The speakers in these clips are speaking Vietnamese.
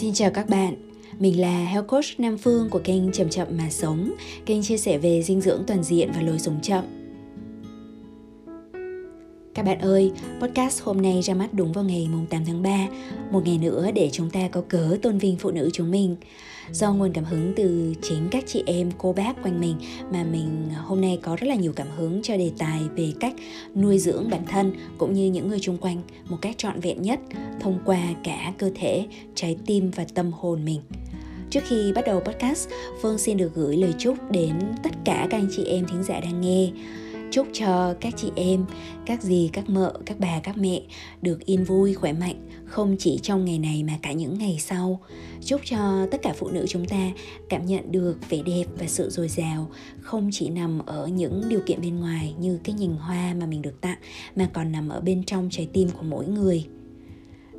Xin chào các bạn, mình là Health Coach Nam Phương của kênh Chậm Chậm Mà Sống, kênh chia sẻ về dinh dưỡng toàn diện và lối sống chậm. Các bạn ơi, podcast hôm nay ra mắt đúng vào ngày 8 tháng 3, một ngày nữa để chúng ta có cớ tôn vinh phụ nữ chúng mình. Do nguồn cảm hứng từ chính các chị em, cô bác quanh mình mà mình hôm nay có rất là nhiều cảm hứng cho đề tài về cách nuôi dưỡng bản thân cũng như những người xung quanh một cách trọn vẹn nhất thông qua cả cơ thể, trái tim và tâm hồn mình. Trước khi bắt đầu podcast, Phương xin được gửi lời chúc đến tất cả các anh chị em thính giả đang nghe chúc cho các chị em, các dì, các mợ, các bà, các mẹ được yên vui, khỏe mạnh, không chỉ trong ngày này mà cả những ngày sau. Chúc cho tất cả phụ nữ chúng ta cảm nhận được vẻ đẹp và sự dồi dào, không chỉ nằm ở những điều kiện bên ngoài như cái nhìn hoa mà mình được tặng, mà còn nằm ở bên trong trái tim của mỗi người.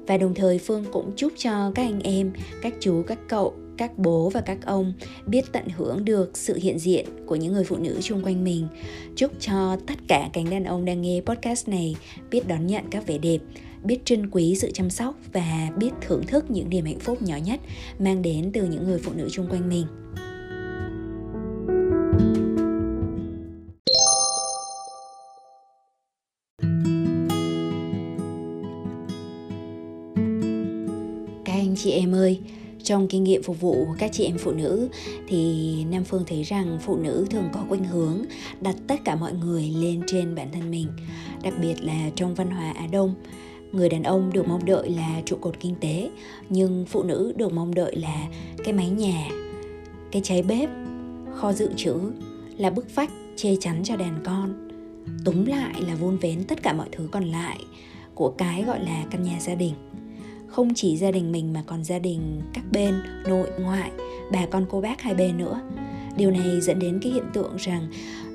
Và đồng thời phương cũng chúc cho các anh em, các chú, các cậu các bố và các ông biết tận hưởng được sự hiện diện của những người phụ nữ chung quanh mình. Chúc cho tất cả cánh đàn ông đang nghe podcast này biết đón nhận các vẻ đẹp, biết trân quý sự chăm sóc và biết thưởng thức những niềm hạnh phúc nhỏ nhất mang đến từ những người phụ nữ chung quanh mình. Các anh chị em ơi trong kinh nghiệm phục vụ các chị em phụ nữ. Thì nam phương thấy rằng phụ nữ thường có khuynh hướng đặt tất cả mọi người lên trên bản thân mình, đặc biệt là trong văn hóa á đông. Người đàn ông được mong đợi là trụ cột kinh tế, nhưng phụ nữ được mong đợi là cái máy nhà, cái cháy bếp, kho dự trữ là bức vách che chắn cho đàn con. Túm lại là vun vén tất cả mọi thứ còn lại của cái gọi là căn nhà gia đình không chỉ gia đình mình mà còn gia đình các bên nội ngoại bà con cô bác hai bên nữa. Điều này dẫn đến cái hiện tượng rằng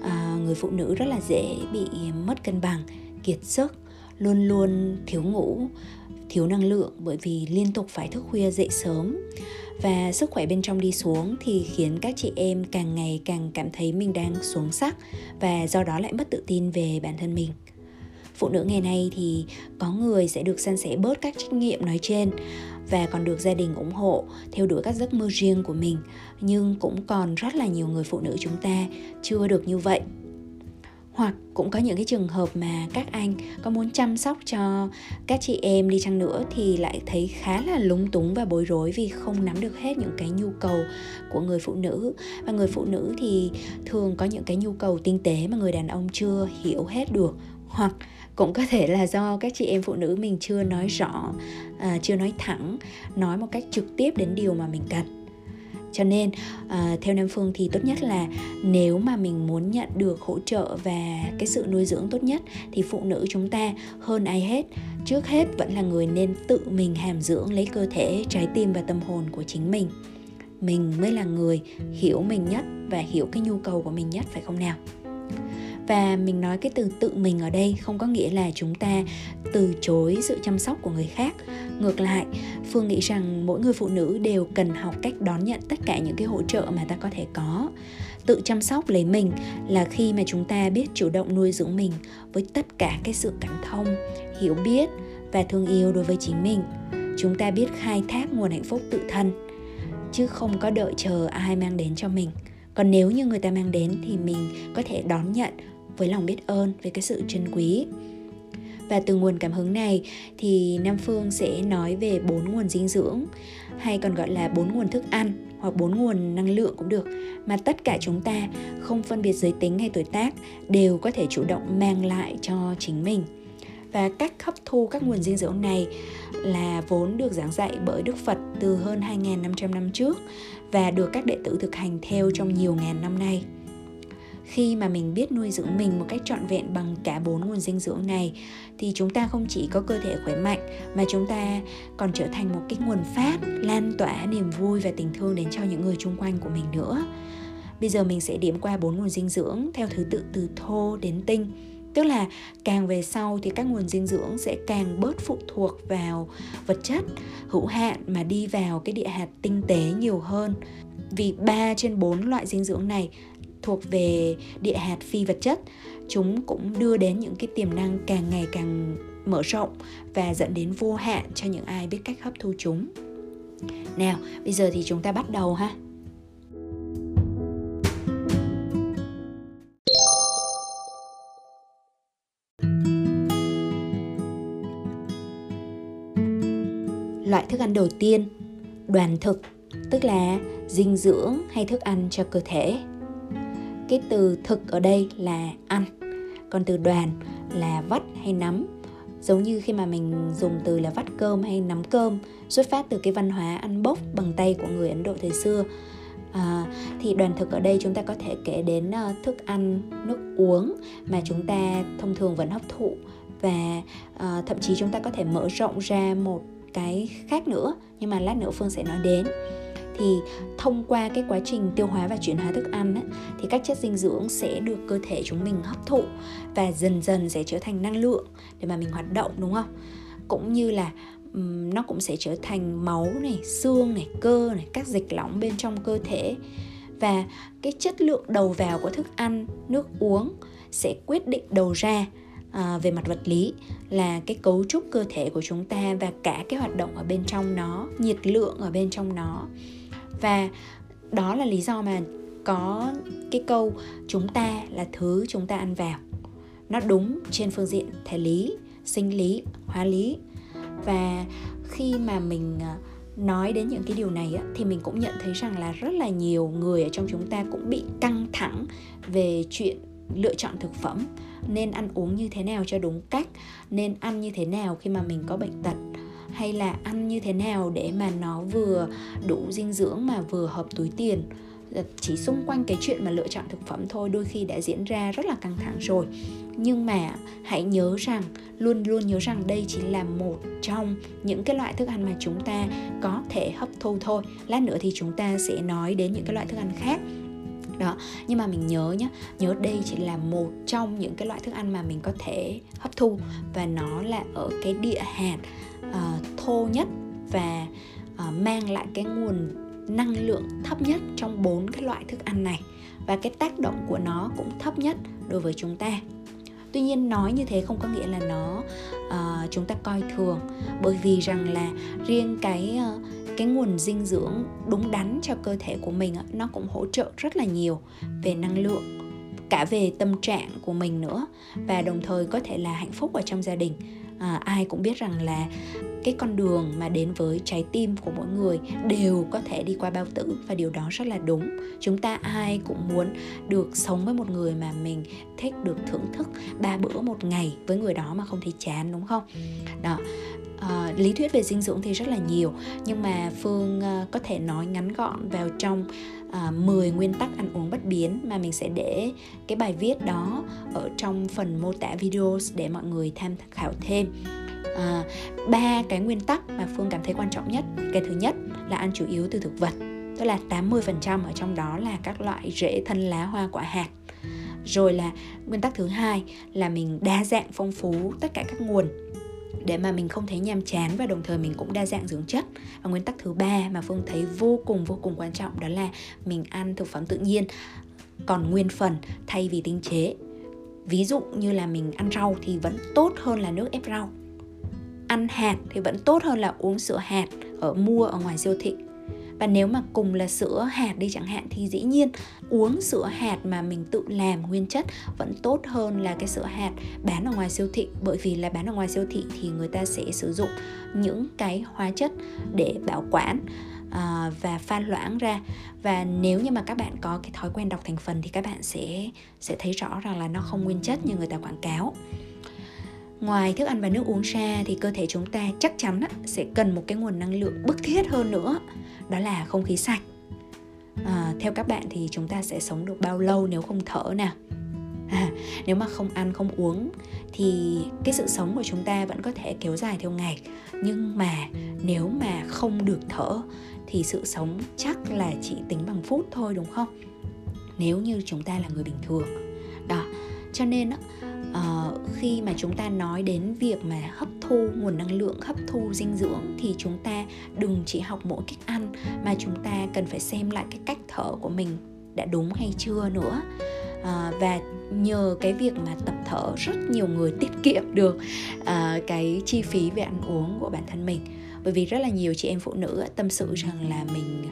à, người phụ nữ rất là dễ bị mất cân bằng kiệt sức luôn luôn thiếu ngủ thiếu năng lượng bởi vì liên tục phải thức khuya dậy sớm. Và sức khỏe bên trong đi xuống thì khiến các chị em càng ngày càng cảm thấy mình đang xuống sắc và do đó lại mất tự tin về bản thân mình phụ nữ ngày nay thì có người sẽ được san sẻ bớt các trách nhiệm nói trên và còn được gia đình ủng hộ, theo đuổi các giấc mơ riêng của mình. Nhưng cũng còn rất là nhiều người phụ nữ chúng ta chưa được như vậy. Hoặc cũng có những cái trường hợp mà các anh có muốn chăm sóc cho các chị em đi chăng nữa thì lại thấy khá là lúng túng và bối rối vì không nắm được hết những cái nhu cầu của người phụ nữ. Và người phụ nữ thì thường có những cái nhu cầu tinh tế mà người đàn ông chưa hiểu hết được. Hoặc cũng có thể là do các chị em phụ nữ mình chưa nói rõ à, chưa nói thẳng nói một cách trực tiếp đến điều mà mình cần. Cho nên uh, theo nam phương thì tốt nhất là nếu mà mình muốn nhận được hỗ trợ và cái sự nuôi dưỡng tốt nhất thì phụ nữ chúng ta hơn ai hết trước hết vẫn là người nên tự mình hàm dưỡng lấy cơ thể trái tim và tâm hồn của chính mình. Mình mới là người hiểu mình nhất và hiểu cái nhu cầu của mình nhất phải không nào? Và mình nói cái từ tự mình ở đây không có nghĩa là chúng ta từ chối sự chăm sóc của người khác. Ngược lại, phương nghĩ rằng mỗi người phụ nữ đều cần học cách đón nhận tất cả những cái hỗ trợ mà ta có thể có. Tự chăm sóc lấy mình là khi mà chúng ta biết chủ động nuôi dưỡng mình với tất cả cái sự cảm thông, hiểu biết và thương yêu đối với chính mình. Chúng ta biết khai thác nguồn hạnh phúc tự thân, chứ không có đợi chờ ai mang đến cho mình. Còn nếu như người ta mang đến thì mình có thể đón nhận với lòng biết ơn về cái sự trân quý. Và từ nguồn cảm hứng này thì Nam Phương sẽ nói về bốn nguồn dinh dưỡng, hay còn gọi là bốn nguồn thức ăn hoặc bốn nguồn năng lượng cũng được, mà tất cả chúng ta không phân biệt giới tính hay tuổi tác đều có thể chủ động mang lại cho chính mình. Và cách hấp thu các nguồn dinh dưỡng này là vốn được giảng dạy bởi Đức Phật từ hơn 2.500 năm trước và được các đệ tử thực hành theo trong nhiều ngàn năm nay khi mà mình biết nuôi dưỡng mình một cách trọn vẹn bằng cả bốn nguồn dinh dưỡng này, thì chúng ta không chỉ có cơ thể khỏe mạnh, mà chúng ta còn trở thành một cái nguồn phát lan tỏa niềm vui và tình thương đến cho những người chung quanh của mình nữa. Bây giờ mình sẽ điểm qua bốn nguồn dinh dưỡng theo thứ tự từ thô đến tinh. Tức là càng về sau thì các nguồn dinh dưỡng sẽ càng bớt phụ thuộc vào vật chất, hữu hạn mà đi vào cái địa hạt tinh tế nhiều hơn. Vì 3 trên 4 loại dinh dưỡng này thuộc về địa hạt phi vật chất. Chúng cũng đưa đến những cái tiềm năng càng ngày càng mở rộng và dẫn đến vô hạn cho những ai biết cách hấp thu chúng. Nào, bây giờ thì chúng ta bắt đầu ha. Loại thức ăn đầu tiên, đoàn thực, tức là dinh dưỡng hay thức ăn cho cơ thể cái từ thực ở đây là ăn còn từ đoàn là vắt hay nắm. Giống như khi mà mình dùng từ là vắt cơm hay nắm cơm xuất phát từ cái văn hóa ăn bốc bằng tay của người ấn độ thời xưa. À, thì đoàn thực ở đây chúng ta có thể kể đến uh, thức ăn nước uống mà chúng ta thông thường vẫn hấp thụ. Và uh, thậm chí chúng ta có thể mở rộng ra một cái khác nữa nhưng mà lát nữa phương sẽ nói đến thì thông qua cái quá trình tiêu hóa và chuyển hóa thức ăn ấy, thì các chất dinh dưỡng sẽ được cơ thể chúng mình hấp thụ và dần dần sẽ trở thành năng lượng để mà mình hoạt động đúng không? Cũng như là um, nó cũng sẽ trở thành máu này xương này cơ này các dịch lỏng bên trong cơ thể. Và cái chất lượng đầu vào của thức ăn nước uống sẽ quyết định đầu ra à, về mặt vật lý là cái cấu trúc cơ thể của chúng ta và cả cái hoạt động ở bên trong nó nhiệt lượng ở bên trong nó và đó là lý do mà có cái câu chúng ta là thứ chúng ta ăn vào. Nó đúng trên phương diện thể lý sinh lý hóa lý. Và khi mà mình à, nói đến những cái điều này á, thì mình cũng nhận thấy rằng là rất là nhiều người ở trong chúng ta cũng bị căng thẳng về chuyện lựa chọn thực phẩm nên ăn uống như thế nào cho đúng cách nên ăn như thế nào khi mà mình có bệnh tật hay là ăn như thế nào để mà nó vừa đủ dinh dưỡng mà vừa hợp túi tiền? Ờ, chỉ xung quanh cái chuyện mà lựa chọn thực phẩm thôi, đôi khi đã diễn ra rất là căng thẳng rồi. Nhưng mà hãy nhớ rằng, luôn luôn nhớ rằng đây chỉ là một trong những cái loại thức ăn mà chúng ta có thể hấp thu thôi. Lát nữa thì chúng ta sẽ nói đến những cái loại thức ăn khác. Đó, nhưng mà mình nhớ nhé nhớ đây chỉ là một trong những cái loại thức ăn mà mình có thể hấp thu. Và nó là ở cái địa hạt uh, thô nhất và uh, mang lại cái nguồn năng lượng thấp nhất trong bốn cái loại thức ăn này. Và cái tác động của nó cũng thấp nhất đối với chúng ta. Tuy nhiên nói như thế không có nghĩa là nó uh, chúng ta coi thường. Bởi vì rằng là riêng cái uh, cái nguồn dinh dưỡng đúng đắn cho cơ thể của mình nó cũng hỗ trợ rất là nhiều về năng lượng cả về tâm trạng của mình nữa. Và đồng thời có thể là hạnh phúc ở trong gia đình à, ai cũng biết rằng là cái con đường mà đến với trái tim của mỗi người đều có thể đi qua bao tử và điều đó rất là đúng. Chúng ta ai cũng muốn được sống với một người mà mình thích được thưởng thức ba bữa một ngày với người đó mà không thấy chán đúng không? Đó uh, lý thuyết về dinh dưỡng thì rất là nhiều nhưng mà phương uh, có thể nói ngắn gọn vào trong ờ, uh, 10 nguyên tắc ăn uống bất biến mà mình sẽ để cái bài viết đó ở trong phần mô tả video để mọi người tham khảo thêm. Ba ba cái nguyên tắc mà phương cảm thấy quan trọng nhất cái thứ nhất là ăn chủ yếu từ thực vật tức là 80% ở trong đó là các loại rễ thân lá hoa quả hạt. Rồi là nguyên tắc thứ hai là mình đa dạng phong phú tất cả các nguồn để mà mình không thấy nhàm chán và đồng thời mình cũng đa dạng dưỡng chất. Và nguyên tắc thứ ba mà phương thấy vô cùng vô cùng quan trọng đó là mình ăn thực phẩm tự nhiên, còn nguyên phần thay vì tinh chế. Ví dụ như là mình ăn rau thì vẫn tốt hơn là nước ép rau. Ăn hạt thì vẫn tốt hơn là uống sữa hạt ở mua ở ngoài siêu thị và nếu mà cùng là sữa hạt đi chẳng hạn thì dĩ nhiên uống sữa hạt mà mình tự làm nguyên chất vẫn tốt hơn là cái sữa hạt bán ở ngoài siêu thị. Bởi vì là bán ở ngoài siêu thị thì người ta sẽ sử dụng những cái hóa chất để bảo quản à, và pha loãng ra. Và nếu như mà các bạn có cái thói quen đọc thành phần thì các bạn sẽ sẽ thấy rõ rằng là nó không nguyên chất như người ta quảng cáo. Ngoài thức ăn và nước uống ra thì cơ thể chúng ta chắc chắn sẽ cần một cái nguồn năng lượng bức thiết hơn nữa đó là không khí sạch. À, theo các bạn thì chúng ta sẽ sống được bao lâu nếu không thở nè? À, nếu mà không ăn không uống thì cái sự sống của chúng ta vẫn có thể kéo dài theo ngày. Nhưng mà nếu mà không được thở thì sự sống chắc là chỉ tính bằng phút thôi đúng không? Nếu như chúng ta là người bình thường. Đó cho nên uh, khi mà chúng ta nói đến việc mà hấp thu nguồn năng lượng hấp thu dinh dưỡng thì chúng ta đừng chỉ học mỗi cách ăn mà chúng ta cần phải xem lại cái cách thở của mình đã đúng hay chưa nữa. À, và nhờ cái việc mà tập thở rất nhiều người tiết kiệm được à, cái chi phí về ăn uống của bản thân mình bởi vì rất là nhiều chị em phụ nữ tâm sự rằng là mình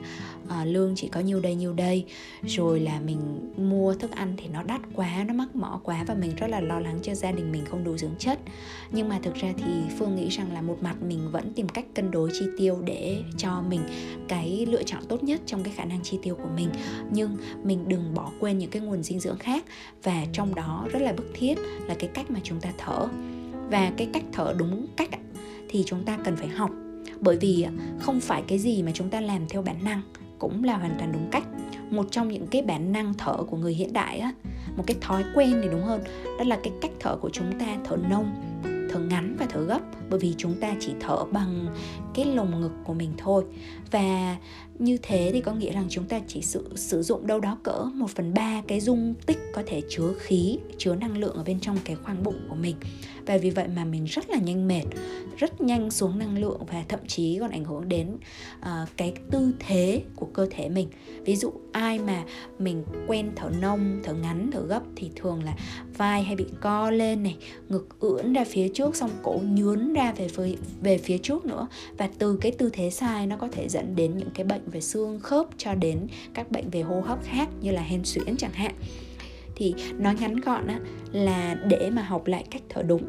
à, lương chỉ có nhiêu đây nhiêu đây. Rồi là mình mua thức ăn thì nó đắt quá nó mắc mỏ quá và mình rất là lo lắng cho gia đình mình không đủ dưỡng chất. Nhưng mà thực ra thì phương nghĩ rằng là một mặt mình vẫn tìm cách cân đối chi tiêu để cho mình cái lựa chọn tốt nhất trong cái khả năng chi tiêu của mình. Nhưng mình đừng bỏ quên những cái nguồn dinh dưỡng khác và trong đó rất là bức thiết là cái cách mà chúng ta thở. Và cái cách thở đúng cách thì chúng ta cần phải học bởi vì à, không phải cái gì mà chúng ta làm theo bản năng cũng là hoàn toàn đúng cách. Một trong những cái bản năng thở của người hiện đại á, một cái thói quen thì đúng hơn, đó là cái cách thở của chúng ta thở nông, thở ngắn và thở gấp. Bởi vì chúng ta chỉ thở bằng cái lồng ngực của mình thôi. Và như thế thì có nghĩa rằng chúng ta chỉ sử, sử dụng đâu đó cỡ 1 phần ba cái dung tích có thể chứa khí, chứa năng lượng ở bên trong cái khoang bụng của mình. Và vì vậy mà mình rất là nhanh mệt rất nhanh xuống năng lượng và thậm chí còn ảnh hưởng đến uh, cái tư thế của cơ thể mình. Ví dụ ai mà mình quen thở nông thở ngắn thở gấp thì thường là vai hay bị co lên này ngực ưỡn ra phía trước xong cổ nhướn ra về phía, về phía trước nữa. và và từ cái tư thế sai nó có thể dẫn đến những cái bệnh về xương khớp cho đến các bệnh về hô hấp khác như là hen suyễn chẳng hạn. Thì nói ngắn gọn á, là để mà học lại cách thở đúng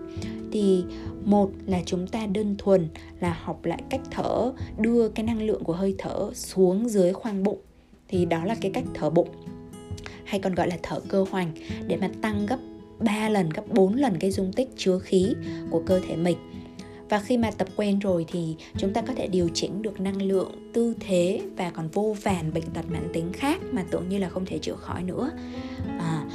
thì một là chúng ta đơn thuần là học lại cách thở đưa cái năng lượng của hơi thở xuống dưới khoang bụng. Thì đó là cái cách thở bụng hay còn gọi là thở cơ hoành để mà tăng gấp 3 lần, gấp 4 lần cái dung tích chứa khí của cơ thể mình và khi mà tập quen rồi thì chúng ta có thể điều chỉnh được năng lượng tư thế và còn vô vàn bệnh tật mãn tính khác mà tưởng như là không thể chữa khỏi nữa. À,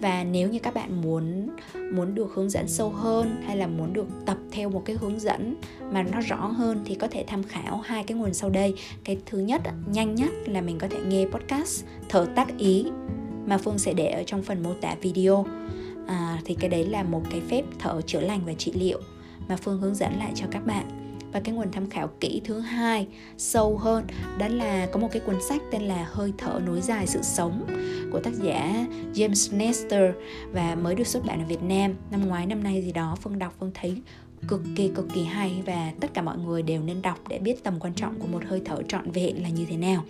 và nếu như các bạn muốn muốn được hướng dẫn sâu hơn hay là muốn được tập theo một cái hướng dẫn mà nó rõ hơn thì có thể tham khảo hai cái nguồn sau đây. Cái thứ nhất nhanh nhất là mình có thể nghe podcast thở tác ý mà phương sẽ để ở trong phần mô tả video. À, thì cái đấy là một cái phép thở chữa lành và trị liệu mà phương hướng dẫn lại cho các bạn. Và cái nguồn tham khảo kỹ thứ hai, sâu hơn, đó là có một cái cuốn sách tên là hơi thở nối dài sự sống của tác giả James Nestor và mới được xuất bản ở Việt Nam. Năm ngoái, năm nay gì đó, phương đọc, phương thấy cực kỳ cực kỳ hay và tất cả mọi người đều nên đọc để biết tầm quan trọng của một hơi thở trọn vẹn là như thế nào.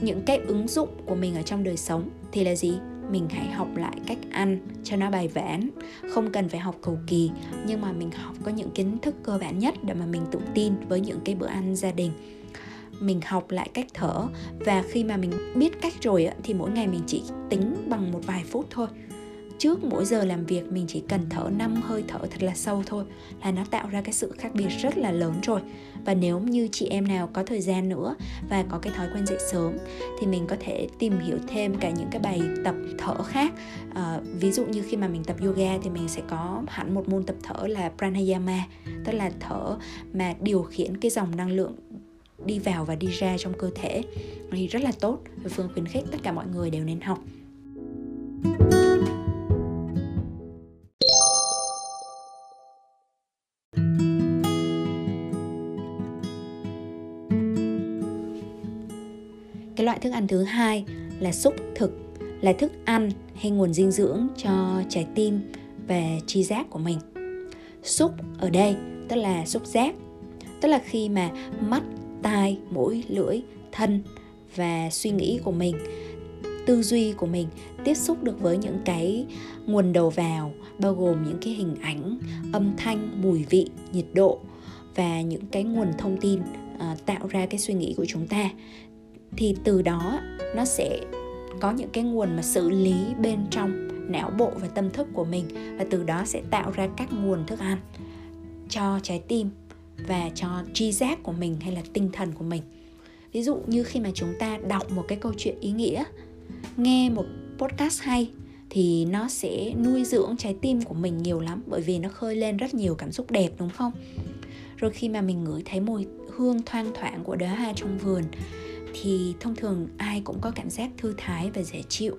Những cái ứng dụng của mình ở trong đời sống thì là gì? Mình hãy học lại cách ăn cho nó bài bản không cần phải học cầu kỳ, nhưng mà mình học có những kiến thức cơ bản nhất để mà mình tự tin với những cái bữa ăn gia đình. Mình học lại cách thở và khi mà mình biết cách rồi thì mỗi ngày mình chỉ tính bằng một vài phút thôi trước mỗi giờ làm việc mình chỉ cần thở 5 hơi thở thật là sâu thôi là nó tạo ra cái sự khác biệt rất là lớn rồi. Và nếu như chị em nào có thời gian nữa và có cái thói quen dậy sớm thì mình có thể tìm hiểu thêm cả những cái bài tập thở khác. À, ví dụ như khi mà mình tập yoga thì mình sẽ có hẳn một môn tập thở là pranayama tức là thở mà điều khiển cái dòng năng lượng đi vào và đi ra trong cơ thể. Thì rất là tốt và phương khuyến khích tất cả mọi người đều nên học. thank you loại thức ăn thứ hai là xúc thực là thức ăn hay nguồn dinh dưỡng cho trái tim và chi giác của mình. Xúc ở đây tức là xúc giác tức là khi mà mắt tai mũi lưỡi thân và suy nghĩ của mình tư duy của mình tiếp xúc được với những cái nguồn đầu vào bao gồm những cái hình ảnh âm thanh mùi vị nhiệt độ và những cái nguồn thông tin uh, tạo ra cái suy nghĩ của chúng ta thì từ đó nó sẽ có những cái nguồn mà xử lý bên trong não bộ và tâm thức của mình và từ đó sẽ tạo ra các nguồn thức ăn cho trái tim và cho tri giác của mình hay là tinh thần của mình. Ví dụ như khi mà chúng ta đọc một cái câu chuyện ý nghĩa, nghe một podcast hay thì nó sẽ nuôi dưỡng trái tim của mình nhiều lắm bởi vì nó khơi lên rất nhiều cảm xúc đẹp, đúng không? Rồi khi mà mình ngửi thấy mùi hương thoang thoảng của đóa hoa trong vườn thì thông thường ai cũng có cảm giác thư thái và dễ chịu.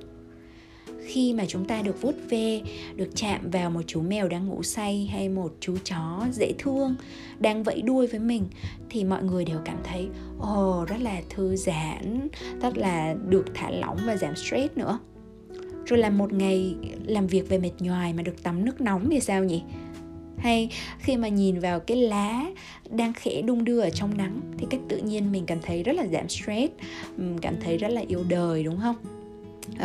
Khi mà chúng ta được vuốt ve được chạm vào một chú mèo đang ngủ say hay một chú chó dễ thương đang vẫy đuôi với mình thì mọi người đều cảm thấy ồ oh, rất là thư giãn rất là được thả lỏng và giảm stress nữa. Rồi là một ngày làm việc về mệt nhoài mà được tắm nước nóng thì sao nhỉ? Hay khi mà nhìn vào cái lá đang khẽ đung đưa ở trong nắng, thì cách tự nhiên mình cảm thấy rất là giảm stress cảm thấy rất là yêu đời, đúng không?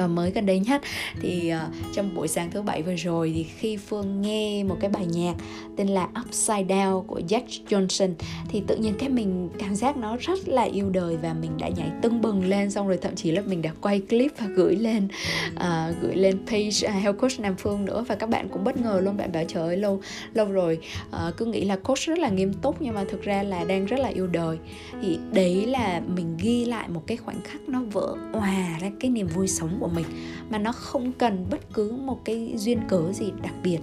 Uh, mới gần đây nhất. Thì uh, trong buổi sáng thứ bảy vừa rồi thì khi phương nghe một cái bài nhạc tên là Upside Down của Jack Johnson thì tự nhiên cái mình cảm giác nó rất là yêu đời và mình đã nhảy tưng bừng lên. Xong rồi thậm chí là mình đã quay clip và gửi lên uh, gửi lên page uh, Health Coach Nam Phương nữa và các bạn cũng bất ngờ luôn. Bạn bảo trời ơi lâu lâu rồi uh, cứ nghĩ là coach rất là nghiêm túc nhưng mà thực ra là đang rất là yêu đời. Thì đấy là mình ghi lại một cái khoảnh khắc nó vỡ òa ra cái niềm vui sống của mình, mà nó không cần bất cứ một cái duyên cớ gì đặc biệt.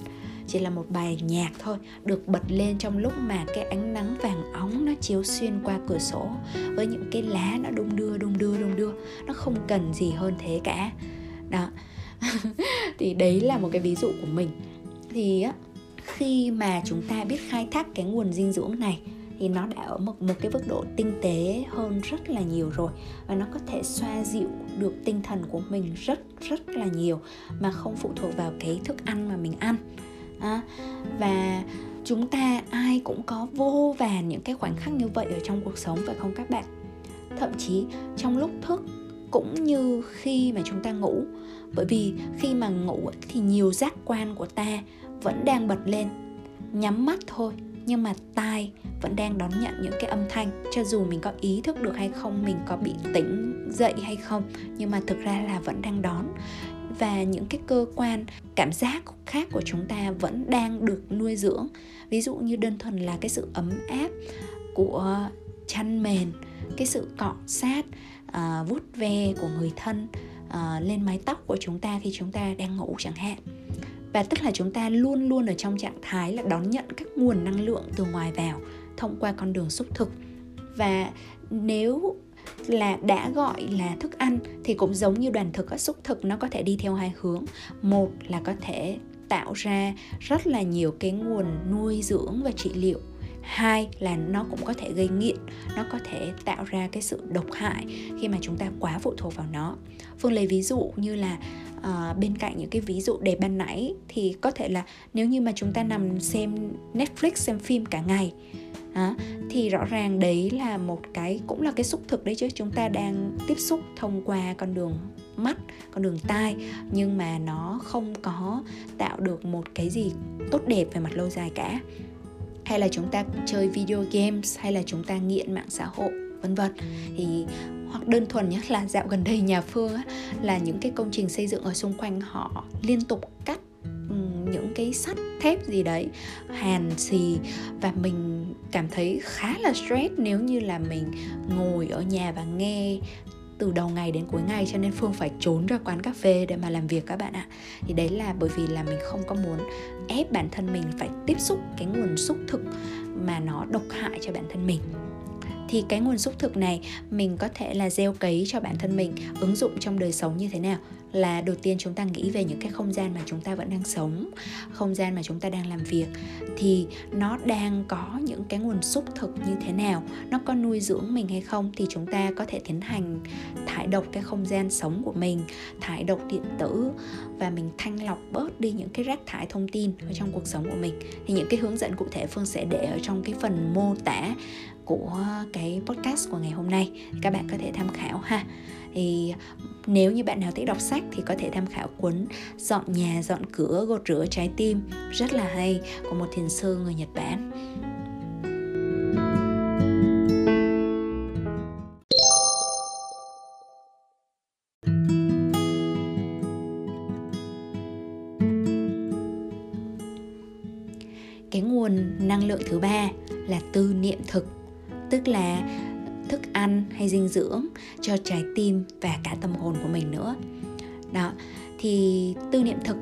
Chỉ là một bài nhạc thôi, được bật lên trong lúc mà cái ánh nắng vàng óng nó chiếu xuyên qua cửa sổ với những cái lá nó đung đưa đung đưa đung đưa. Nó không cần gì hơn thế cả. Đó. Thì đấy là một cái ví dụ của mình. Thì á, khi mà chúng ta biết khai thác cái nguồn dinh dưỡng này thì nó đã ở một một cái mức độ tinh tế hơn rất là nhiều rồi. Và nó có thể xoa dịu được tinh thần của mình rất rất là nhiều mà không phụ thuộc vào cái thức ăn mà mình ăn. À, và chúng ta ai cũng có vô vàn những cái khoảnh khắc như vậy ở trong cuộc sống phải không các bạn? Thậm chí trong lúc thức cũng như khi mà chúng ta ngủ. Bởi vì khi mà ngủ thì nhiều giác quan của ta vẫn đang bật lên. Nhắm mắt thôi nhưng mà tai vẫn đang đón nhận những cái âm thanh cho dù mình có ý thức được hay không mình có bị tỉnh dậy hay không nhưng mà thực ra là vẫn đang đón. Và những cái cơ quan cảm giác khác của chúng ta vẫn đang được nuôi dưỡng. Ví dụ như đơn thuần là cái sự ấm áp của chăn mền cái sự cọ sát uh, vuốt ve của người thân uh, lên mái tóc của chúng ta khi chúng ta đang ngủ chẳng hạn và tức là chúng ta luôn luôn ở trong trạng thái là đón nhận các nguồn năng lượng từ ngoài vào, thông qua con đường xúc thực. Và nếu là đã gọi là thức ăn thì cũng giống như đoàn thực các xúc thực nó có thể đi theo hai hướng. Một là có thể tạo ra rất là nhiều cái nguồn nuôi dưỡng và trị liệu. Hai là nó cũng có thể gây nghiện, nó có thể tạo ra cái sự độc hại khi mà chúng ta quá phụ thuộc vào nó. Phương lấy ví dụ như là à, bên cạnh những cái ví dụ đề ban nãy thì có thể là nếu như mà chúng ta nằm xem netflix xem phim cả ngày à, thì rõ ràng đấy là một cái cũng là cái xúc thực đấy chứ. Chúng ta đang tiếp xúc thông qua con đường mắt con đường tai nhưng mà nó không có tạo được một cái gì tốt đẹp về mặt lâu dài cả. Hay là chúng ta chơi video games hay là chúng ta nghiện mạng xã hội vân vân. Thì hoặc đơn thuần nhất là dạo gần đây nhà phương á, là những cái công trình xây dựng ở xung quanh họ liên tục cắt những cái sắt thép gì đấy hàn xì. Và mình cảm thấy khá là stress nếu như là mình ngồi ở nhà và nghe từ đầu ngày đến cuối ngày cho nên phương phải trốn ra quán cà phê để mà làm việc các bạn ạ. Thì đấy là bởi vì là mình không có muốn ép bản thân mình phải tiếp xúc cái nguồn xúc thực mà nó độc hại cho bản thân mình thì cái nguồn xúc thực này mình có thể là gieo cấy cho bản thân mình, ứng dụng trong đời sống như thế nào? Là đầu tiên chúng ta nghĩ về những cái không gian mà chúng ta vẫn đang sống, không gian mà chúng ta đang làm việc. Thì nó đang có những cái nguồn xúc thực như thế nào? Nó có nuôi dưỡng mình hay không? Thì chúng ta có thể tiến hành thải độc cái không gian sống của mình, thải độc điện tử và mình thanh lọc bớt đi những cái rác thải thông tin ở trong cuộc sống của mình. Thì những cái hướng dẫn cụ thể phương sẽ để ở trong cái phần mô tả của cái podcast của ngày hôm nay. Các bạn có thể tham khảo ha. Thì nếu như bạn nào thích đọc sách thì có thể tham khảo cuốn dọn nhà, dọn cửa gột rửa trái tim. Rất là hay, của một thiền sư người nhật bản. Cái nguồn năng lượng thứ ba là tư niệm thực tức là thức ăn hay dinh dưỡng cho trái tim và cả tâm hồn của mình nữa. Đó thì tư niệm thực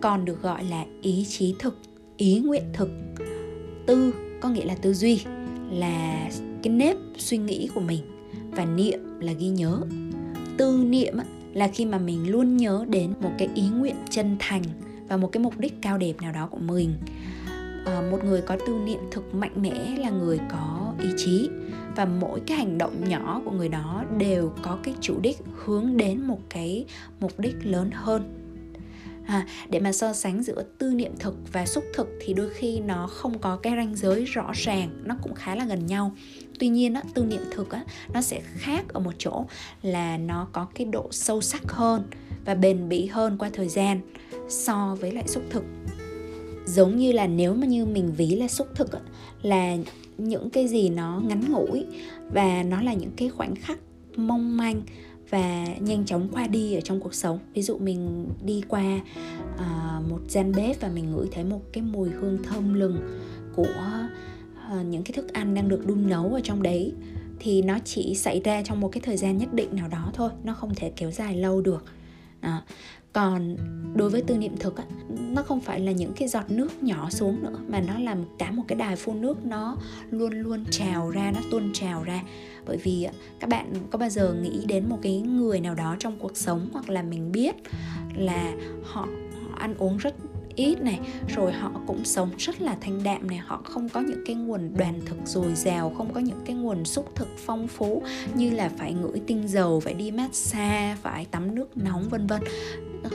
còn được gọi là ý chí thực ý nguyện thực. Tư có nghĩa là tư duy là cái nếp suy nghĩ của mình và niệm là ghi nhớ. Tư niệm là khi mà mình luôn nhớ đến một cái ý nguyện chân thành và một cái mục đích cao đẹp nào đó của mình. À, một người có tư niệm thực mạnh mẽ là người có ý chí. Và mỗi cái hành động nhỏ của người đó đều có cái chủ đích hướng đến một cái mục đích lớn hơn. À, để mà so sánh giữa tư niệm thực và xúc thực thì đôi khi nó không có cái ranh giới rõ ràng nó cũng khá là gần nhau. Tuy nhiên á, tư niệm thực á, nó sẽ khác ở một chỗ là nó có cái độ sâu sắc hơn và bền bỉ hơn qua thời gian so với lại xúc thực. Giống như là nếu mà như mình ví là xúc thực á, là những cái gì nó ngắn ngủi và nó là những cái khoảnh khắc mong manh và nhanh chóng qua đi ở trong cuộc sống. Ví dụ mình đi qua uh, một gian bếp và mình ngửi thấy một cái mùi hương thơm lừng của uh, những cái thức ăn đang được đun nấu ở trong đấy thì nó chỉ xảy ra trong một cái thời gian nhất định nào đó thôi nó không thể kéo dài lâu được. Đó còn đối với tư niệm thực á, nó không phải là những cái giọt nước nhỏ xuống nữa mà nó là cả một cái đài phun nước nó luôn luôn trào ra nó tuôn trào ra. Bởi vì các bạn có bao giờ nghĩ đến một cái người nào đó trong cuộc sống hoặc là mình biết là họ, họ ăn uống rất ít này rồi họ cũng sống rất là thanh đạm này họ không có những cái nguồn đoàn thực dồi dào không có những cái nguồn xúc thực phong phú như là phải ngửi tinh dầu phải đi massage phải tắm nước nóng vân vân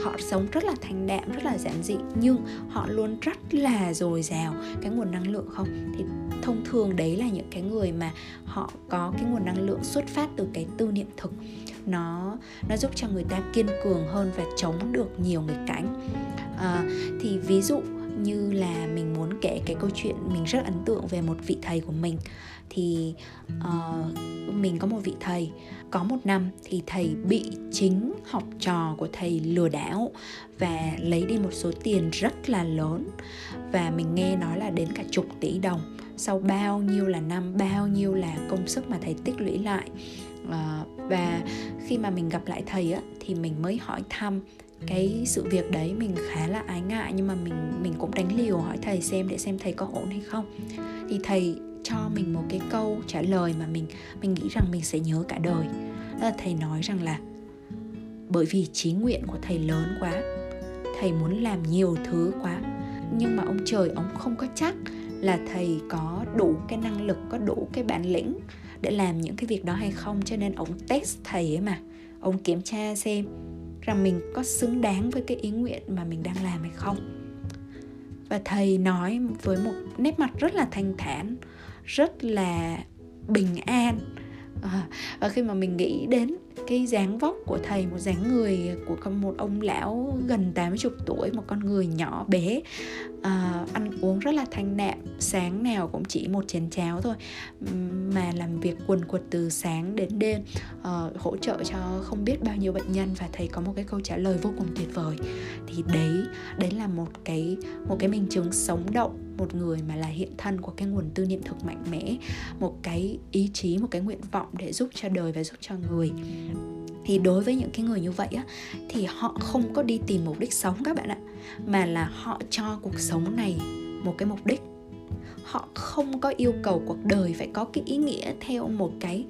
họ sống rất là thành đạm rất là giản dị. Nhưng họ luôn rất là dồi dào cái nguồn năng lượng không? Thì thông thường đấy là những cái người mà họ có cái nguồn năng lượng xuất phát từ cái tư niệm thực. Nó nó giúp cho người ta kiên cường hơn và chống được nhiều nghịch cảnh. À, thì ví dụ như là mình muốn kể cái câu chuyện mình rất ấn tượng về một vị thầy của mình thì uh, mình có một vị thầy. Có một năm thì thầy bị chính học trò của thầy lừa đảo và lấy đi một số tiền rất là lớn. Và mình nghe nói là đến cả chục tỷ đồng. Sau bao nhiêu là năm bao nhiêu là công sức mà thầy tích lũy lại. Uh, và khi mà mình gặp lại thầy á thì mình mới hỏi thăm cái sự việc đấy. Mình khá là ái ngại nhưng mà mình mình cũng đánh liều hỏi thầy xem để xem thầy có ổn hay không. Thì thầy cho mình một cái câu trả lời mà mình mình nghĩ rằng mình sẽ nhớ cả đời. Đó là thầy nói rằng là, bởi vì trí nguyện của thầy lớn quá, thầy muốn làm nhiều thứ quá, nhưng mà ông trời, ông không có chắc là thầy có đủ cái năng lực, có đủ cái bản lĩnh để làm những cái việc đó hay không. Cho nên ông test thầy ấy mà. Ông kiểm tra xem rằng mình có xứng đáng với cái ý nguyện mà mình đang làm hay không. Và thầy nói với một nét mặt rất là thanh thản rất là bình an. À, và khi mà mình nghĩ đến cái dáng vóc của thầy một dáng người của một ông lão gần 80 tuổi một con người nhỏ bé à, ăn uống rất là thanh đạm sáng nào cũng chỉ một chén cháo thôi mà làm việc quần quật từ sáng đến đêm à, hỗ trợ cho không biết bao nhiêu bệnh nhân. Và thầy có một cái câu trả lời vô cùng tuyệt vời. Thì đấy đấy là một cái một cái minh chứng sống động một người mà là hiện thân của cái nguồn tư niệm thực mạnh mẽ một cái ý chí một cái nguyện vọng để giúp cho đời và giúp cho người. Thì đối với những cái người như vậy á thì họ không có đi tìm mục đích sống các bạn ạ mà là họ cho cuộc sống này một cái mục đích. Họ không có yêu cầu cuộc đời phải có cái ý nghĩa theo một cái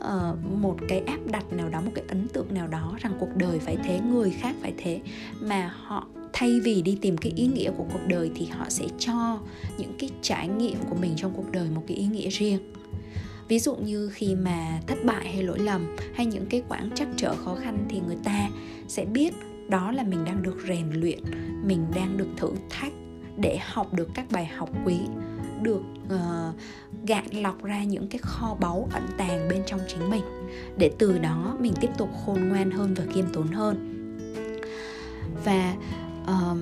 uh, một cái áp đặt nào đó một cái ấn tượng nào đó rằng cuộc đời phải thế người khác phải thế mà họ thay vì đi tìm cái ý nghĩa của cuộc đời thì họ sẽ cho những cái trải nghiệm của mình trong cuộc đời một cái ý nghĩa riêng. Ví dụ như khi mà thất bại hay lỗi lầm hay những cái quãng trắc trở khó khăn thì người ta sẽ biết đó là mình đang được rèn luyện mình đang được thử thách để học được các bài học quý được uh, gạn lọc ra những cái kho báu ẩn tàng bên trong chính mình. Để từ đó mình tiếp tục khôn ngoan hơn và khiêm tốn hơn. Và uh,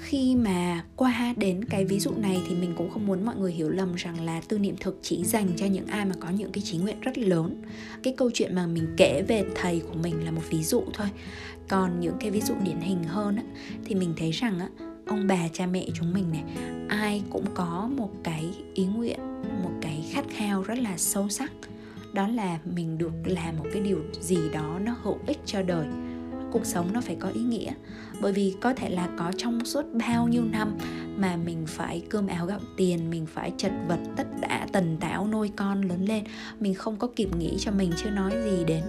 khi mà qua đến cái ví dụ này thì mình cũng không muốn mọi người hiểu lầm rằng là tư niệm thực chỉ dành cho những ai mà có những cái trí nguyện rất lớn. Cái câu chuyện mà mình kể về thầy của mình là một ví dụ thôi. Còn những cái ví dụ điển hình hơn á, thì mình thấy rằng á, ông bà cha mẹ chúng mình này ai cũng có một cái ý nguyện một cái khát khao rất là sâu sắc. Đó là mình được làm một cái điều gì đó nó hữu ích cho đời cuộc sống nó phải có ý nghĩa. Bởi vì có thể là có trong suốt bao nhiêu năm mà mình phải cơm áo gạo tiền mình phải chật vật tất đã tần tảo nuôi con lớn lên mình không có kịp nghĩ cho mình chưa nói gì đến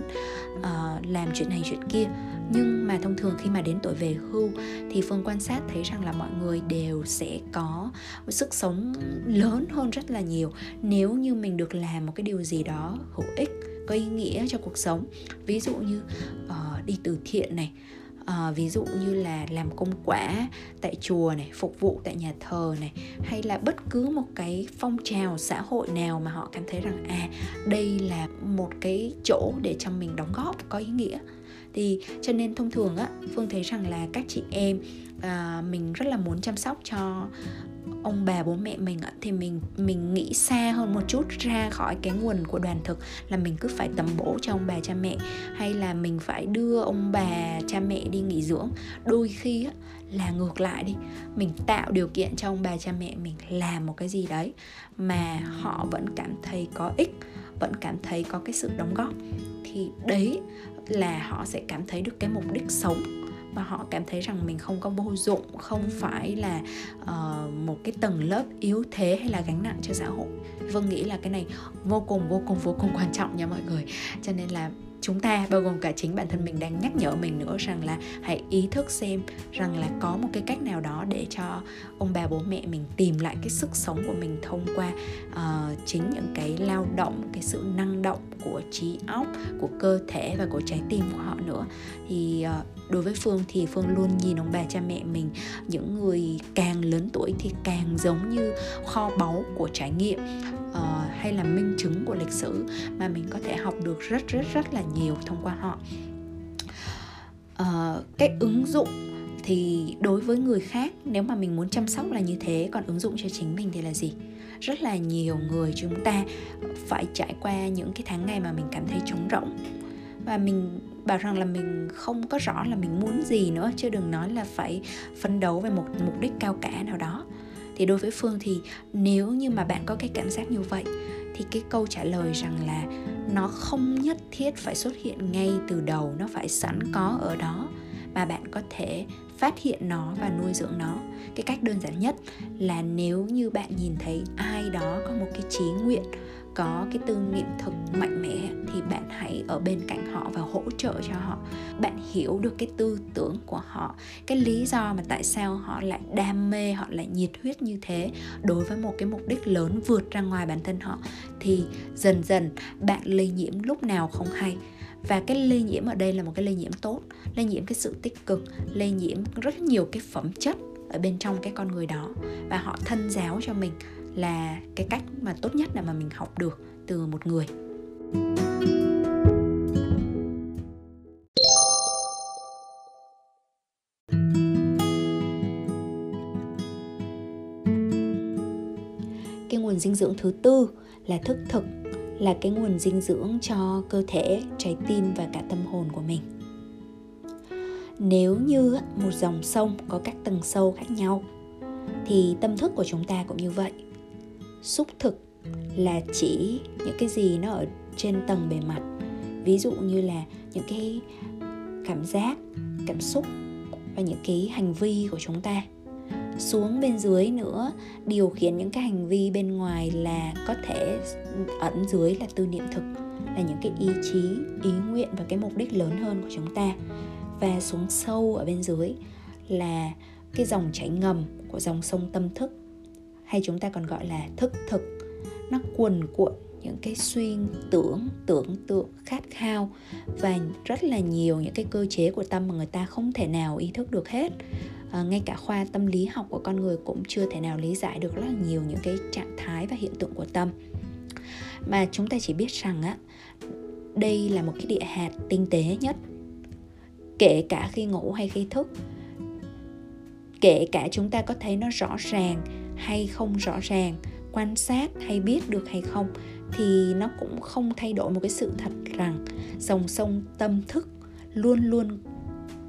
uh, làm chuyện này chuyện kia. Nhưng mà thông thường khi mà đến tuổi về hưu thì phương quan sát thấy rằng là mọi người đều sẽ có sức sống lớn hơn rất là nhiều. Nếu như mình được làm một cái điều gì đó hữu ích có ý nghĩa cho cuộc sống ví dụ như uh, đi từ thiện này à, ví dụ như là làm công quả tại chùa này phục vụ tại nhà thờ này hay là bất cứ một cái phong trào xã hội nào mà họ cảm thấy rằng à đây là một cái chỗ để cho mình đóng góp có ý nghĩa. Thì cho nên thông thường á phương thấy rằng là các chị em à, mình rất là muốn chăm sóc cho ông bà bố mẹ mình thì mình mình nghĩ xa hơn một chút, ra khỏi cái nguồn của đoàn thực là mình cứ phải tầm bổ cho ông bà cha mẹ, hay là mình phải đưa ông bà cha mẹ đi nghỉ dưỡng. Đôi khi là ngược lại đi, mình tạo điều kiện cho ông bà cha mẹ mình làm một cái gì đấy mà họ vẫn cảm thấy có ích, vẫn cảm thấy có cái sự đóng góp, thì đấy là họ sẽ cảm thấy được cái mục đích sống và họ cảm thấy rằng mình không có vô dụng không phải là uh, một cái tầng lớp yếu thế hay là gánh nặng cho xã hội. Vâng nghĩ là cái này vô cùng vô cùng vô cùng quan trọng nha mọi người. Cho nên là chúng ta bao gồm cả chính bản thân mình đang nhắc nhở mình nữa rằng là hãy ý thức xem rằng là có một cái cách nào đó để cho ông bà bố mẹ mình tìm lại cái sức sống của mình thông qua uh, chính những cái lao động cái sự năng động của trí óc của cơ thể và của trái tim của họ nữa. Thì uh, đối với phương thì phương luôn nhìn ông bà cha mẹ mình những người càng lớn tuổi thì càng giống như kho báu của trải nghiệm uh, hay là minh chứng của lịch sử mà mình có thể học được rất rất rất là nhiều thông qua họ. Uh, cái ứng dụng thì đối với người khác nếu mà mình muốn chăm sóc là như thế còn ứng dụng cho chính mình thì là gì? Rất là nhiều người chúng ta phải trải qua những cái tháng ngày mà mình cảm thấy trống rỗng. Và mình bảo rằng là mình không có rõ là mình muốn gì nữa chứ đừng nói là phải phấn đấu về một mục đích cao cả nào đó. Thì đối với phương thì nếu như mà bạn có cái cảm giác như vậy thì cái câu trả lời rằng là nó không nhất thiết phải xuất hiện ngay từ đầu, nó phải sẵn có ở đó mà bạn có thể phát hiện nó và nuôi dưỡng nó. Cái cách đơn giản nhất là nếu như bạn nhìn thấy ai đó có một cái trí nguyện có cái tư nghiệm thực mạnh mẽ thì bạn hãy ở bên cạnh họ và hỗ trợ cho họ. Bạn hiểu được cái tư tưởng của họ, cái lý do mà tại sao họ lại đam mê, họ lại nhiệt huyết như thế. Đối với một cái mục đích lớn vượt ra ngoài bản thân họ thì dần dần bạn lây nhiễm lúc nào không hay. Và cái lây nhiễm ở đây là một cái lây nhiễm tốt, lây nhiễm cái sự tích cực, lây nhiễm rất nhiều cái phẩm chất ở bên trong cái con người đó. Và họ thân giáo cho mình là cái cách mà tốt nhất là mà mình học được từ một người. Cái nguồn dinh dưỡng thứ tư là thức thực, là cái nguồn dinh dưỡng cho cơ thể, trái tim và cả tâm hồn của mình. Nếu như một dòng sông có các tầng sâu khác nhau, thì tâm thức của chúng ta cũng như vậy xúc thực là chỉ những cái gì nó ở trên tầng bề mặt. Ví dụ như là những cái cảm giác, cảm xúc và những cái hành vi của chúng ta. Xuống bên dưới nữa, điều khiển những cái hành vi bên ngoài là có thể ẩn dưới là tư niệm thực, là những cái ý chí, ý nguyện và cái mục đích lớn hơn của chúng ta. Và xuống sâu ở bên dưới là cái dòng chảy ngầm của dòng sông tâm thức hay chúng ta còn gọi là thức thực. Nó quần cuộn những cái suy tưởng tưởng tượng khát khao và rất là nhiều những cái cơ chế của tâm mà người ta không thể nào ý thức được hết. À, ngay cả khoa tâm lý học của con người cũng chưa thể nào lý giải được rất là nhiều những cái trạng thái và hiện tượng của tâm. Mà chúng ta chỉ biết rằng á đây là một cái địa hạt tinh tế nhất. Kể cả khi ngủ hay khi thức kể cả chúng ta có thấy nó rõ ràng hay không rõ ràng quan sát hay biết được hay không thì nó cũng không thay đổi một cái sự thật rằng dòng sông tâm thức luôn luôn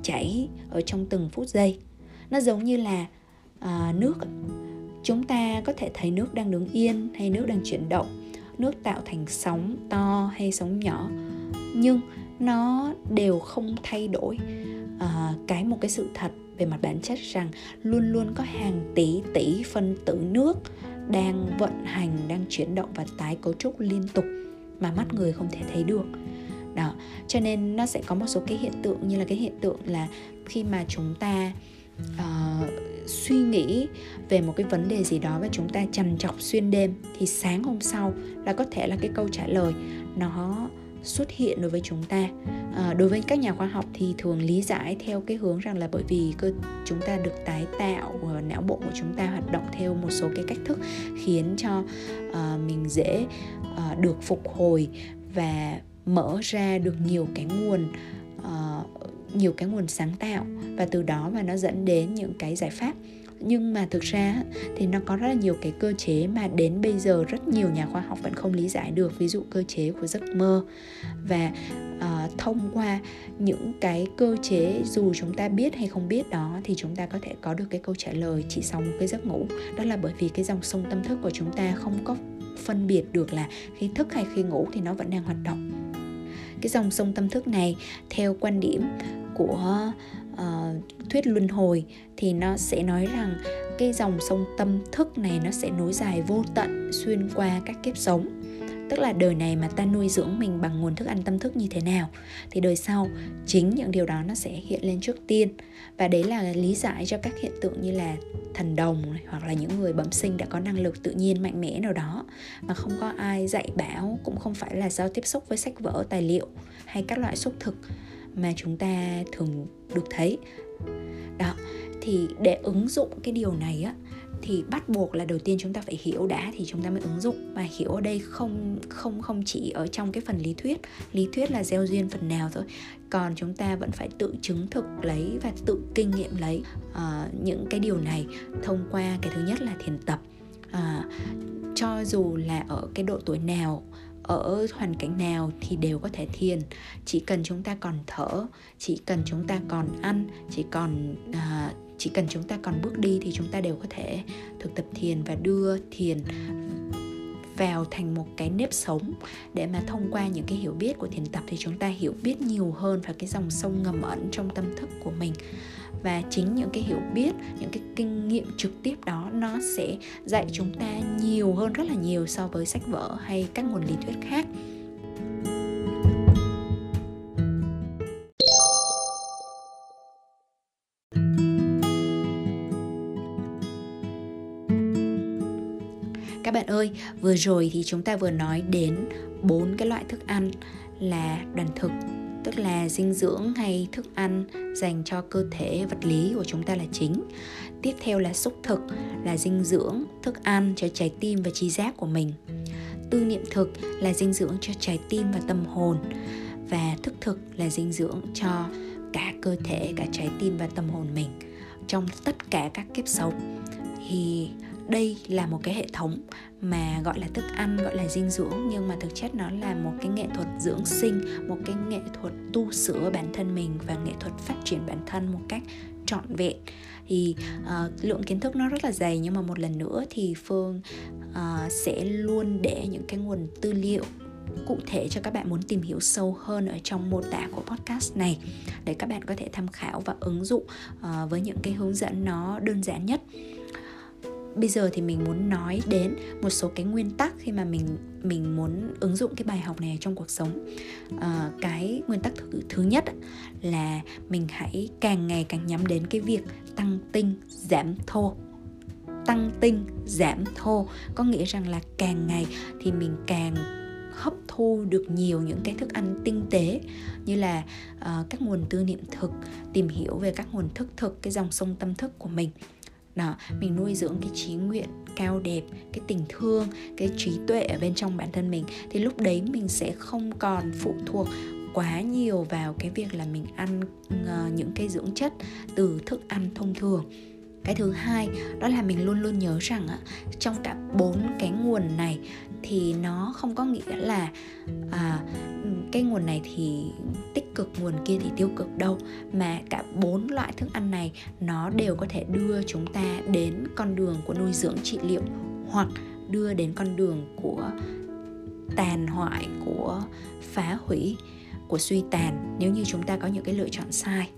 chảy ở trong từng phút giây. Nó giống như là à, nước. Chúng ta có thể thấy nước đang đứng yên hay nước đang chuyển động nước tạo thành sóng to hay sóng nhỏ nhưng nó đều không thay đổi à, cái một cái sự thật về mặt bản chất rằng luôn luôn có hàng tỷ tỷ phân tử nước đang vận hành đang chuyển động và tái cấu trúc liên tục mà mắt người không thể thấy được. Đó cho nên nó sẽ có một số cái hiện tượng như là cái hiện tượng là khi mà chúng ta uh, suy nghĩ về một cái vấn đề gì đó và chúng ta trằn trọc xuyên đêm thì sáng hôm sau là có thể là cái câu trả lời nó xuất hiện đối với chúng ta. À, đối với các nhà khoa học thì thường lý giải theo cái hướng rằng là bởi vì cơ chúng ta được tái tạo uh, não bộ của chúng ta hoạt động theo một số cái cách thức khiến cho uh, mình dễ uh, được phục hồi và mở ra được nhiều cái nguồn uh, nhiều cái nguồn sáng tạo. Và từ đó mà nó dẫn đến những cái giải pháp nhưng mà thực ra thì nó có rất là nhiều cái cơ chế mà đến bây giờ rất nhiều nhà khoa học vẫn không lý giải được. Ví dụ cơ chế của giấc mơ. Và uh, thông qua những cái cơ chế dù chúng ta biết hay không biết đó thì chúng ta có thể có được cái câu trả lời chỉ sau một cái giấc ngủ. Đó là bởi vì cái dòng sông tâm thức của chúng ta không có phân biệt được là khi thức hay khi ngủ thì nó vẫn đang hoạt động. Cái dòng sông tâm thức này theo quan điểm của uh, thuyết luân hồi thì nó sẽ nói rằng cái dòng sông tâm thức này nó sẽ nối dài vô tận xuyên qua các kiếp sống. Tức là đời này mà ta nuôi dưỡng mình bằng nguồn thức ăn tâm thức như thế nào thì đời sau chính những điều đó nó sẽ hiện lên trước tiên. Và đấy là lý giải cho các hiện tượng như là thần đồng này, hoặc là những người bẩm sinh đã có năng lực tự nhiên mạnh mẽ nào đó mà không có ai dạy bảo cũng không phải là do tiếp xúc với sách vở tài liệu hay các loại xúc thực mà chúng ta thường được thấy đó thì để ứng dụng cái điều này á thì bắt buộc là đầu tiên chúng ta phải hiểu đã thì chúng ta mới ứng dụng. Và hiểu ở đây không không không chỉ ở trong cái phần lý thuyết lý thuyết là gieo duyên phần nào thôi. Còn chúng ta vẫn phải tự chứng thực lấy và tự kinh nghiệm lấy uh, những cái điều này thông qua cái thứ nhất là thiền tập. Uh, cho dù là ở cái độ tuổi nào ở hoàn cảnh nào thì đều có thể thiền. Chỉ cần chúng ta còn thở chỉ cần chúng ta còn ăn chỉ còn uh, chỉ cần chúng ta còn bước đi thì chúng ta đều có thể thực tập thiền và đưa thiền vào thành một cái nếp sống. Để mà thông qua những cái hiểu biết của thiền tập thì chúng ta hiểu biết nhiều hơn về cái dòng sông ngầm ẩn trong tâm thức của mình và chính những cái hiểu biết, những cái kinh nghiệm trực tiếp đó, nó sẽ dạy chúng ta nhiều hơn, rất là nhiều so với sách vở hay các nguồn lý thuyết khác. Các bạn ơi, vừa rồi thì chúng ta vừa nói đến bốn cái loại thức ăn là đoàn thực tức là dinh dưỡng hay thức ăn dành cho cơ thể, vật lý của chúng ta là chính. Tiếp theo là xúc thực, là dinh dưỡng thức ăn cho trái tim và trí giác của mình. Tư niệm thực là dinh dưỡng cho trái tim và tâm hồn và thức thực là dinh dưỡng cho cả cơ thể, cả trái tim và tâm hồn mình. Trong tất cả các kiếp sống, thì đây là một cái hệ thống mà gọi là thức ăn gọi là dinh dưỡng nhưng mà thực chất nó là một cái nghệ thuật dưỡng sinh một cái nghệ thuật tu sửa bản thân mình và nghệ thuật phát triển bản thân một cách trọn vẹn. Thì uh, lượng kiến thức nó rất là dày nhưng mà một lần nữa thì phương uh, sẽ luôn để những cái nguồn tư liệu cụ thể cho các bạn muốn tìm hiểu sâu hơn ở trong mô tả của podcast này để các bạn có thể tham khảo và ứng dụng uh, với những cái hướng dẫn nó đơn giản nhất bây giờ thì mình muốn nói đến một số cái nguyên tắc khi mà mình mình muốn ứng dụng cái bài học này trong cuộc sống. À, cái nguyên tắc thứ, thứ nhất là mình hãy càng ngày càng nhắm đến cái việc tăng tinh giảm thô. Tăng tinh giảm thô. Có nghĩa rằng là càng ngày thì mình càng hấp thu được nhiều những cái thức ăn tinh tế như là uh, các nguồn tư niệm thực tìm hiểu về các nguồn thức thực cái dòng sông tâm thức của mình đó mình nuôi dưỡng cái trí nguyện cao đẹp cái tình thương cái trí tuệ ở bên trong bản thân mình. Thì lúc đấy mình sẽ không còn phụ thuộc quá nhiều vào cái việc là mình ăn uh, những cái dưỡng chất từ thức ăn thông thường cái thứ hai đó là mình luôn luôn nhớ rằng á, trong cả bốn cái nguồn này thì nó không có nghĩa là à, cái nguồn này thì tích cực nguồn kia thì tiêu cực đâu. Mà cả bốn loại thức ăn này nó đều có thể đưa chúng ta đến con đường của nuôi dưỡng trị liệu hoặc đưa đến con đường của tàn hoại của phá hủy của suy tàn nếu như chúng ta có những cái lựa chọn sai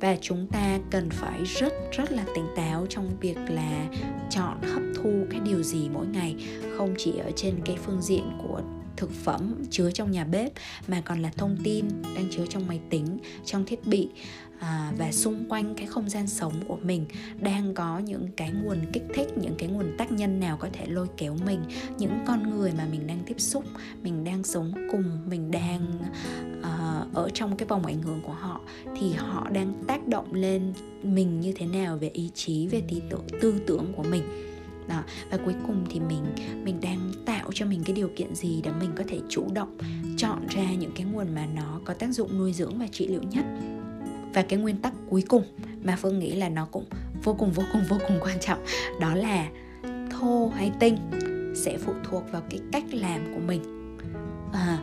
và chúng ta cần phải rất rất là tỉnh táo trong việc là chọn hấp thu cái điều gì mỗi ngày. Không chỉ ở trên cái phương diện của thực phẩm chứa trong nhà bếp, mà còn là thông tin đang chứa trong máy tính, trong thiết bị à, và xung quanh cái không gian sống của mình đang có những cái nguồn kích thích những cái nguồn tác nhân nào có thể lôi kéo mình những con người mà mình đang tiếp xúc mình đang sống cùng mình đang uh, ở trong cái vòng ảnh hưởng của họ thì họ đang tác động lên mình như thế nào về ý chí về tư tưởng tư tưởng của mình. Đó và cuối cùng thì mình mình đang tạo cho mình cái điều kiện gì để mình có thể chủ động chọn ra những cái nguồn mà nó có tác dụng nuôi dưỡng và trị liệu nhất và cái nguyên tắc cuối cùng mà phương nghĩ là nó cũng vô cùng vô cùng vô cùng quan trọng đó là thô hay tinh sẽ phụ thuộc vào cái cách làm của mình. À,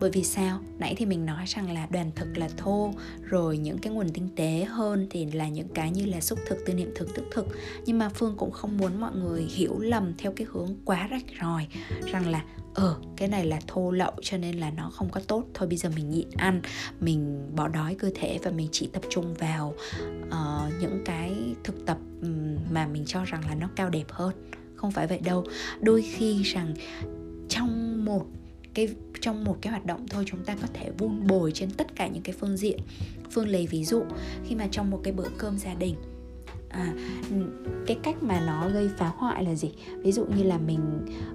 bởi vì sao? Nãy thì mình nói rằng là đoàn thực là thô rồi những cái nguồn tinh tế hơn thì là những cái như là xúc thực tư niệm thực tức thực. Nhưng mà phương cũng không muốn mọi người hiểu lầm theo cái hướng quá rạch ròi rằng là ờ cái này là thô lậu cho nên là nó không có tốt. Thôi bây giờ mình nhịn ăn mình bỏ đói cơ thể và mình chỉ tập trung vào uh, những cái thực tập mà mình cho rằng là nó cao đẹp hơn. Không phải vậy đâu. Đôi khi rằng trong một cái trong một cái hoạt động thôi chúng ta có thể vun bồi trên tất cả những cái phương diện phương lấy ví dụ. Khi mà trong một cái bữa cơm gia đình à, ừ, cái cách mà nó gây phá hoại là gì? Ví dụ như là mình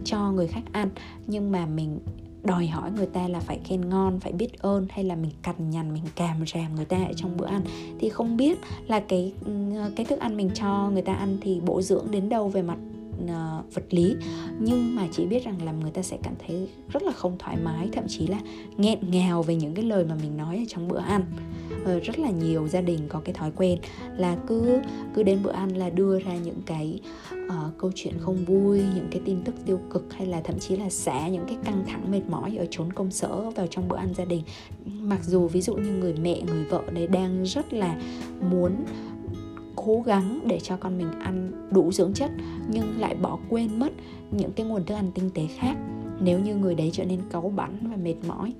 cho người khác ăn nhưng mà mình đòi hỏi người ta là phải khen ngon phải biết ơn hay là mình cằn nhằn mình càm ràm người ta ở trong bữa ăn thì không biết là cái ừ, cái thức ăn mình cho người ta ăn thì bổ dưỡng đến đâu về mặt uh, vật lý. Nhưng mà chỉ biết rằng là người ta sẽ cảm thấy rất là không thoải mái thậm chí là nghẹn ngào về những cái lời mà mình nói ở trong bữa ăn. Ờ, rất là nhiều gia đình có cái thói quen là cứ cứ đến bữa ăn là đưa ra những cái uh, câu chuyện không vui những cái tin tức tiêu cực hay là thậm chí là xả những cái căng thẳng mệt mỏi ở chốn công sở vào trong bữa ăn gia đình. Mặc dù ví dụ như người mẹ người vợ đấy đang rất là muốn cố gắng để cho con mình ăn đủ dưỡng chất nhưng lại bỏ quên mất những cái nguồn thức ăn tinh tế khác. Nếu như người đấy trở nên cáu bẳn và mệt mỏi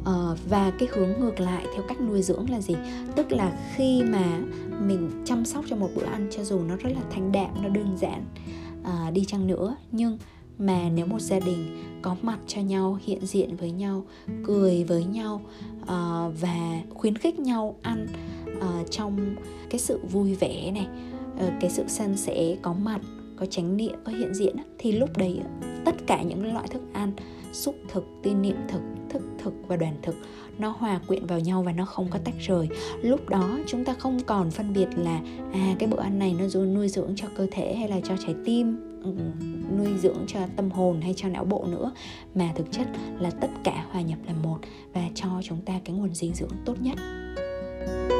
Uh, và cái hướng ngược lại theo cách nuôi dưỡng là gì? Tức là khi mà mình chăm sóc cho một bữa ăn cho dù nó rất là thanh đạm nó đơn giản uh, đi chăng nữa nhưng mà nếu một gia đình có mặt cho nhau hiện diện với nhau cười với nhau uh, và khuyến khích nhau ăn uh, trong cái sự vui vẻ này uh, cái sự san sẻ có mặt có chánh niệm có hiện diện thì lúc đấy tất cả những loại thức ăn xúc thực tin niệm thực thức thực và đoàn thực, nó hòa quyện vào nhau và nó không có tách rời. Lúc đó, chúng ta không còn phân biệt là à cái bữa ăn này nó nuôi dưỡng cho cơ thể hay là cho trái tim ừ, ừ, nuôi dưỡng cho tâm hồn hay cho não bộ nữa, mà thực chất là tất cả hòa nhập là một và cho chúng ta cái nguồn dinh dưỡng tốt nhất. các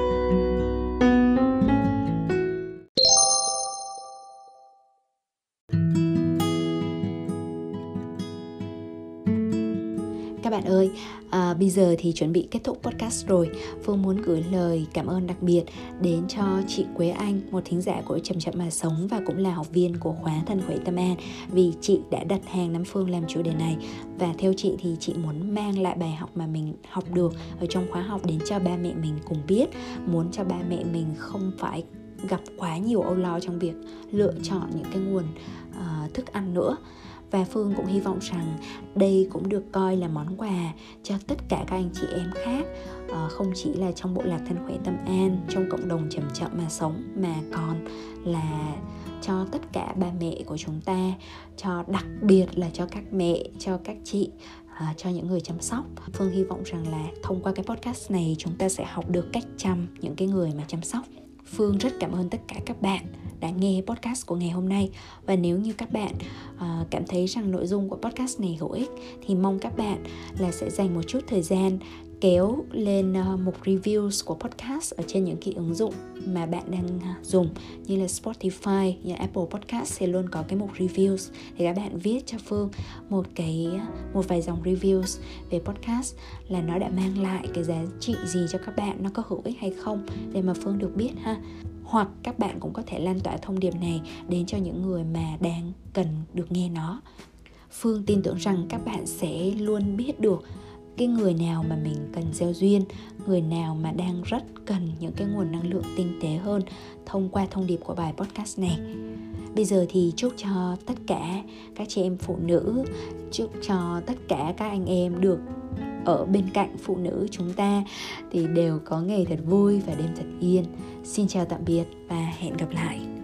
bây giờ thì chuẩn bị kết thúc podcast rồi. Phương muốn gửi lời cảm ơn đặc biệt đến cho chị quế anh một thính giả của chậm chậm mà sống và cũng là học viên của khóa thân khỏe tâm an vì chị đã đặt hàng năm phương làm chủ đề này. Và theo chị thì chị muốn mang lại bài học mà mình học được ở trong khóa học đến cho ba mẹ mình cùng biết. Muốn cho ba mẹ mình không phải gặp quá nhiều âu lo trong việc lựa chọn những cái nguồn uh, thức ăn nữa và Phương cũng hy vọng rằng đây cũng được coi là món quà cho tất cả các anh chị em khác ờ, không chỉ là trong bộ lạc thân khỏe tâm an trong cộng đồng chậm chậm mà sống mà còn là cho tất cả ba mẹ của chúng ta cho đặc biệt là cho các mẹ cho các chị À, cho những người chăm sóc. Phương hy vọng rằng là thông qua cái podcast này chúng ta sẽ học được cách chăm những cái người mà chăm sóc phương rất cảm ơn tất cả các bạn đã nghe podcast của ngày hôm nay. Và nếu như các bạn uh, cảm thấy rằng nội dung của podcast này hữu ích thì mong các bạn là sẽ dành một chút thời gian kéo lên ờ, mục reviews của podcast ở trên những cái ứng dụng mà bạn đang à, dùng như là Spotify, như Apple Podcast thì luôn có cái mục reviews thì các bạn viết cho Phương một cái à, một vài dòng reviews về podcast là nó đã mang lại cái giá trị gì cho các bạn nó có hữu ích hay không để mà Phương được biết ha. Hoặc các bạn cũng có thể lan tỏa thông điệp này đến cho những người mà đang cần được nghe nó. Phương tin tưởng rằng các bạn sẽ luôn biết được cái người nào mà mình cần gieo duyên, người nào mà đang rất cần những cái nguồn năng lượng tinh tế hơn thông qua thông điệp của bài podcast này. Bây giờ thì chúc cho tất cả các chị em phụ nữ, chúc cho tất cả các anh em được ở bên cạnh phụ nữ chúng ta thì đều có ngày thật vui và đêm thật yên. Xin chào tạm biệt và hẹn gặp lại.